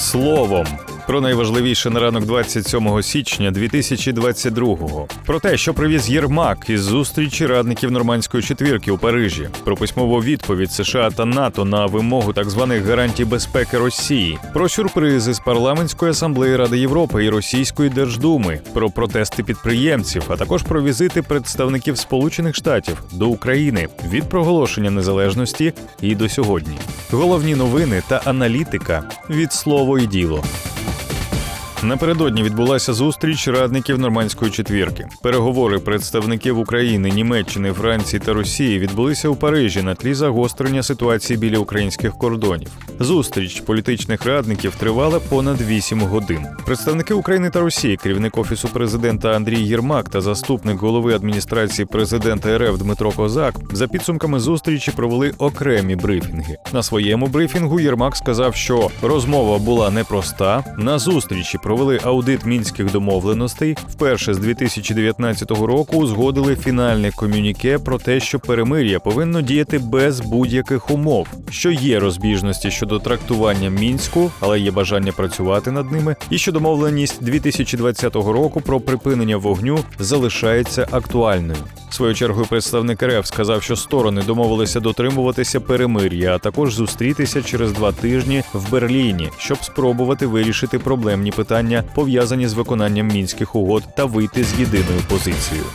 словом. Про найважливіше на ранок 27 січня 2022-го. Про те, що привіз Єрмак із зустрічі радників нормандської четвірки у Парижі, про письмову відповідь США та НАТО на вимогу так званих гарантій безпеки Росії, про сюрпризи з парламентської асамблеї Ради Європи і Російської Держдуми, про протести підприємців, а також про візити представників Сполучених Штатів до України від проголошення незалежності і до сьогодні. Головні новини та аналітика від слово і діло. Напередодні відбулася зустріч радників нормандської четвірки. Переговори представників України, Німеччини, Франції та Росії відбулися у Парижі на тлі загострення ситуації біля українських кордонів. Зустріч політичних радників тривала понад 8 годин. Представники України та Росії, керівник офісу президента Андрій Єрмак та заступник голови адміністрації президента РФ Дмитро Козак за підсумками зустрічі провели окремі брифінги. На своєму брифінгу Єрмак сказав, що розмова була непроста. На зустрічі провели аудит мінських домовленостей. Вперше з 2019 року узгодили фінальне комюніке про те, що перемир'я повинно діяти без будь-яких умов, що є розбіжності щодо трактування мінську, але є бажання працювати над ними, і що домовленість 2020 року про припинення вогню залишається актуальною. Своєю чергою представник РФ сказав, що сторони домовилися дотримуватися перемир'я, а також зустрітися через два тижні в Берліні, щоб спробувати вирішити проблемні питання, пов'язані з виконанням мінських угод та вийти з єдиною позицією.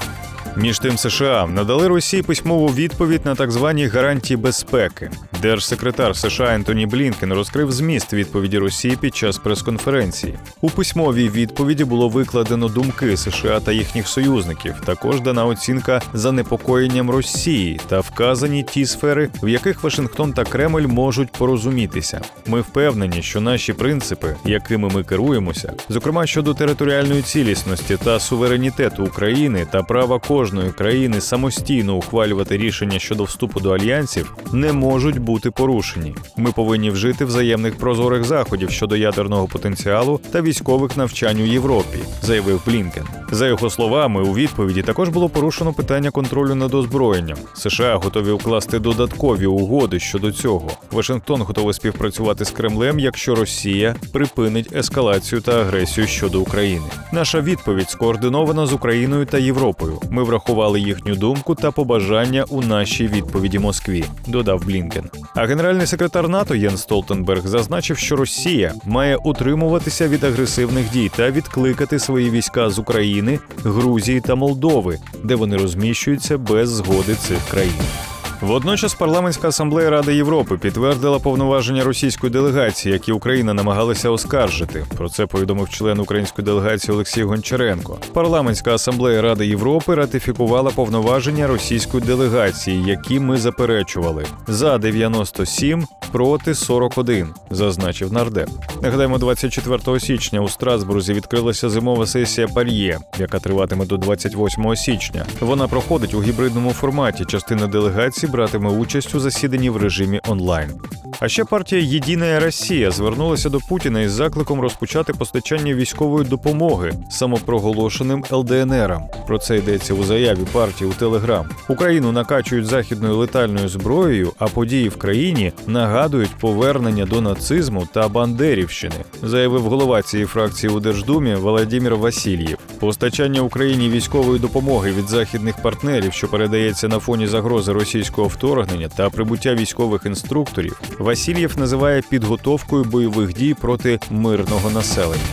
Між тим, США надали Росії письмову відповідь на так звані гарантії безпеки. Держсекретар США Ентоні Блінкен розкрив зміст відповіді Росії під час прес-конференції. У письмовій відповіді було викладено думки США та їхніх союзників. Також дана оцінка занепокоєнням Росії та вказані ті сфери, в яких Вашингтон та Кремль можуть порозумітися. Ми впевнені, що наші принципи, якими ми керуємося, зокрема щодо територіальної цілісності та суверенітету України та права кожної країни самостійно ухвалювати рішення щодо вступу до альянсів, не можуть бути порушені. Ми повинні вжити взаємних прозорих заходів щодо ядерного потенціалу та військових навчань у Європі, заявив Блінкен. За його словами, у відповіді також було порушено питання контролю над озброєнням. США готові укласти додаткові угоди щодо цього. Вашингтон готовий співпрацювати з Кремлем, якщо Росія припинить ескалацію та агресію щодо України. Наша відповідь скоординована з Україною та Європою. Ми врахували їхню думку та побажання у нашій відповіді Москві, додав Блінкен. А генеральний секретар НАТО Єн Столтенберг зазначив, що Росія має утримуватися від агресивних дій та відкликати свої війська з України, Грузії та Молдови, де вони розміщуються без згоди цих країн. Водночас парламентська асамблея Ради Європи підтвердила повноваження російської делегації, які Україна намагалася оскаржити. Про це повідомив член української делегації Олексій Гончаренко. Парламентська асамблея Ради Європи ратифікувала повноваження російської делегації, які ми заперечували за 97 проти 41, зазначив нардеп. Нагадаємо, 24 січня у Страсбурзі відкрилася зимова сесія Пар'є, яка триватиме до 28 січня. Вона проходить у гібридному форматі. Частина делегації братиме участь у засіданні в режимі онлайн. А ще партія Єдина Росія звернулася до Путіна із закликом розпочати постачання військової допомоги самопроголошеним ЛДНРам. Про це йдеться у заяві партії у Телеграм. Україну накачують західною летальною зброєю, а події в країні нагадують повернення до нацизму та бандерівщини, заявив голова цієї фракції у Держдумі Володимир Васильєв. Постачання Україні військової допомоги від західних партнерів, що передається на фоні загрози російського вторгнення та прибуття військових інструкторів, Васильєв називає підготовкою бойових дій проти мирного населення.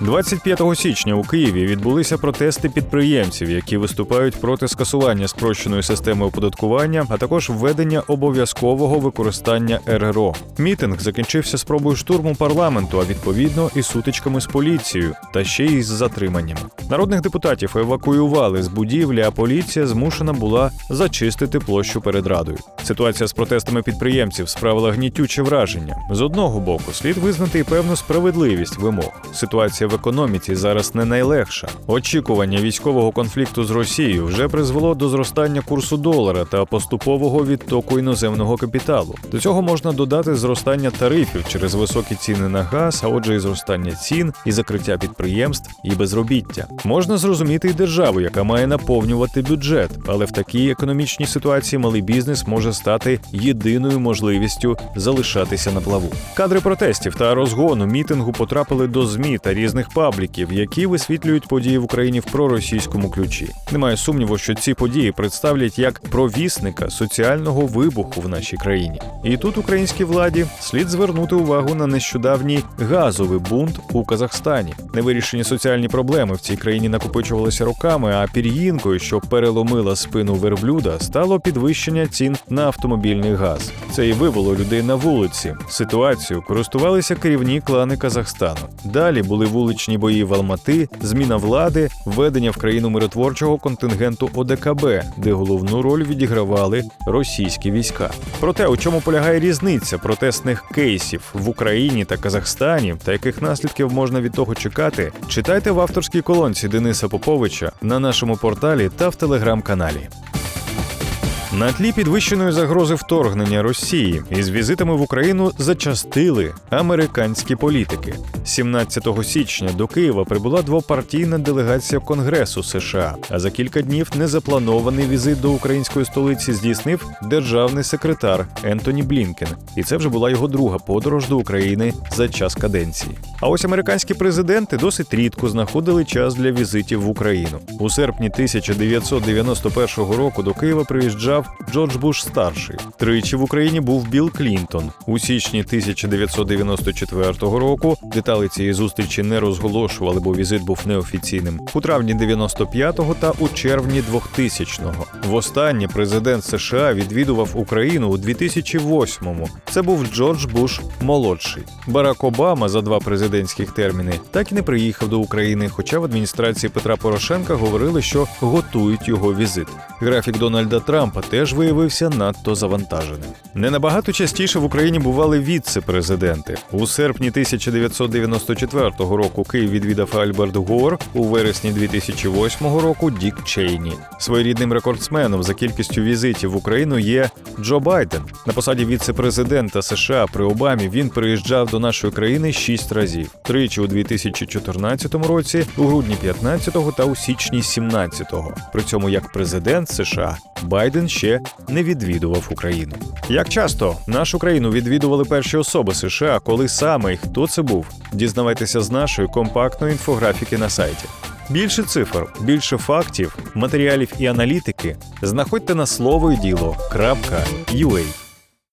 25 січня у Києві відбулися протести підприємців, які виступають проти скасування спрощеної системи оподаткування, а також введення обов'язкового використання РРО. Мітинг закінчився спробою штурму парламенту, а відповідно і сутичками з поліцією, та ще й з затриманнями. Народних депутатів евакуювали з будівлі, а поліція змушена була зачистити площу перед радою. Ситуація з протестами підприємців справила гнітюче враження. З одного боку, слід визнати і певну справедливість вимог. Ситуація в економіці зараз не найлегша. Очікування військового конфлікту з Росією вже призвело до зростання курсу долара та поступового відтоку іноземного капіталу. До цього можна додати зростання тарифів через високі ціни на газ, а отже, і зростання цін, і закриття підприємств, і безробіття. Можна зрозуміти і державу, яка має наповнювати бюджет, але в такій економічній ситуації малий бізнес може стати єдиною можливістю залишатися на плаву. Кадри протестів та розгону мітингу потрапили до змі та різних пабліків, які висвітлюють події в Україні в проросійському ключі. Немає сумніву, що ці події представлять як провісника соціального вибуху в нашій країні. І тут українській владі слід звернути увагу на нещодавній газовий бунт у Казахстані. Невирішені соціальні проблеми в цій країні накопичувалися роками, а пір'їнкою, що переломила спину верблюда, стало підвищення цін на автомобільний газ. Це і вивело людей на вулиці. Ситуацію користувалися керівні клани Казахстану. Далі були вуличні бої в Алмати, зміна влади, введення в країну миротворчого контингенту ОДКБ, де головну роль відігравали російські війська. Проте у чому полягає різниця протестних кейсів в Україні та Казахстані, та яких наслідків можна від того чекати, читайте в авторській колонці Дениса Поповича на нашому порталі та в телеграм-каналі. На тлі підвищеної загрози вторгнення Росії із візитами в Україну зачастили американські політики. 17 січня до Києва прибула двопартійна делегація Конгресу США. А за кілька днів незапланований візит до української столиці здійснив державний секретар Ентоні Блінкен. І це вже була його друга подорож до України за час каденції. А ось американські президенти досить рідко знаходили час для візитів в Україну. У серпні 1991 року до Києва приїжджав Джордж Буш старший. Тричі в Україні був Білл Клінтон. У січні 1994 року деталі цієї зустрічі не розголошували, бо візит був неофіційним. У травні 95-го та у червні 2000-го. Востаннє президент США відвідував Україну у 2008-му. Це був Джордж Буш молодший. Барак Обама за два президентських терміни так і не приїхав до України, хоча в адміністрації Петра Порошенка говорили, що готують його візит. Графік Дональда Трампа теж виявився надто завантаженим. Не набагато частіше в Україні бували віце-президенти. У серпні 1994 року Київ відвідав Альберт Гор, у вересні 2008 року Дік Чейні. Своєрідним рекордсменом за кількістю візитів в Україну є Джо Байден. На посаді віце-президента США при Обамі він приїжджав до нашої країни шість разів: тричі у 2014 році, у грудні 15-го та у січні 17-го. При цьому як президент США Байден ще не відвідував Україну. Як часто нашу країну відвідували перші особи США, коли саме і хто це був? Дізнавайтеся з нашої компактної інфографіки на сайті. Більше цифр, більше фактів, матеріалів і аналітики знаходьте на слово і діло.ua.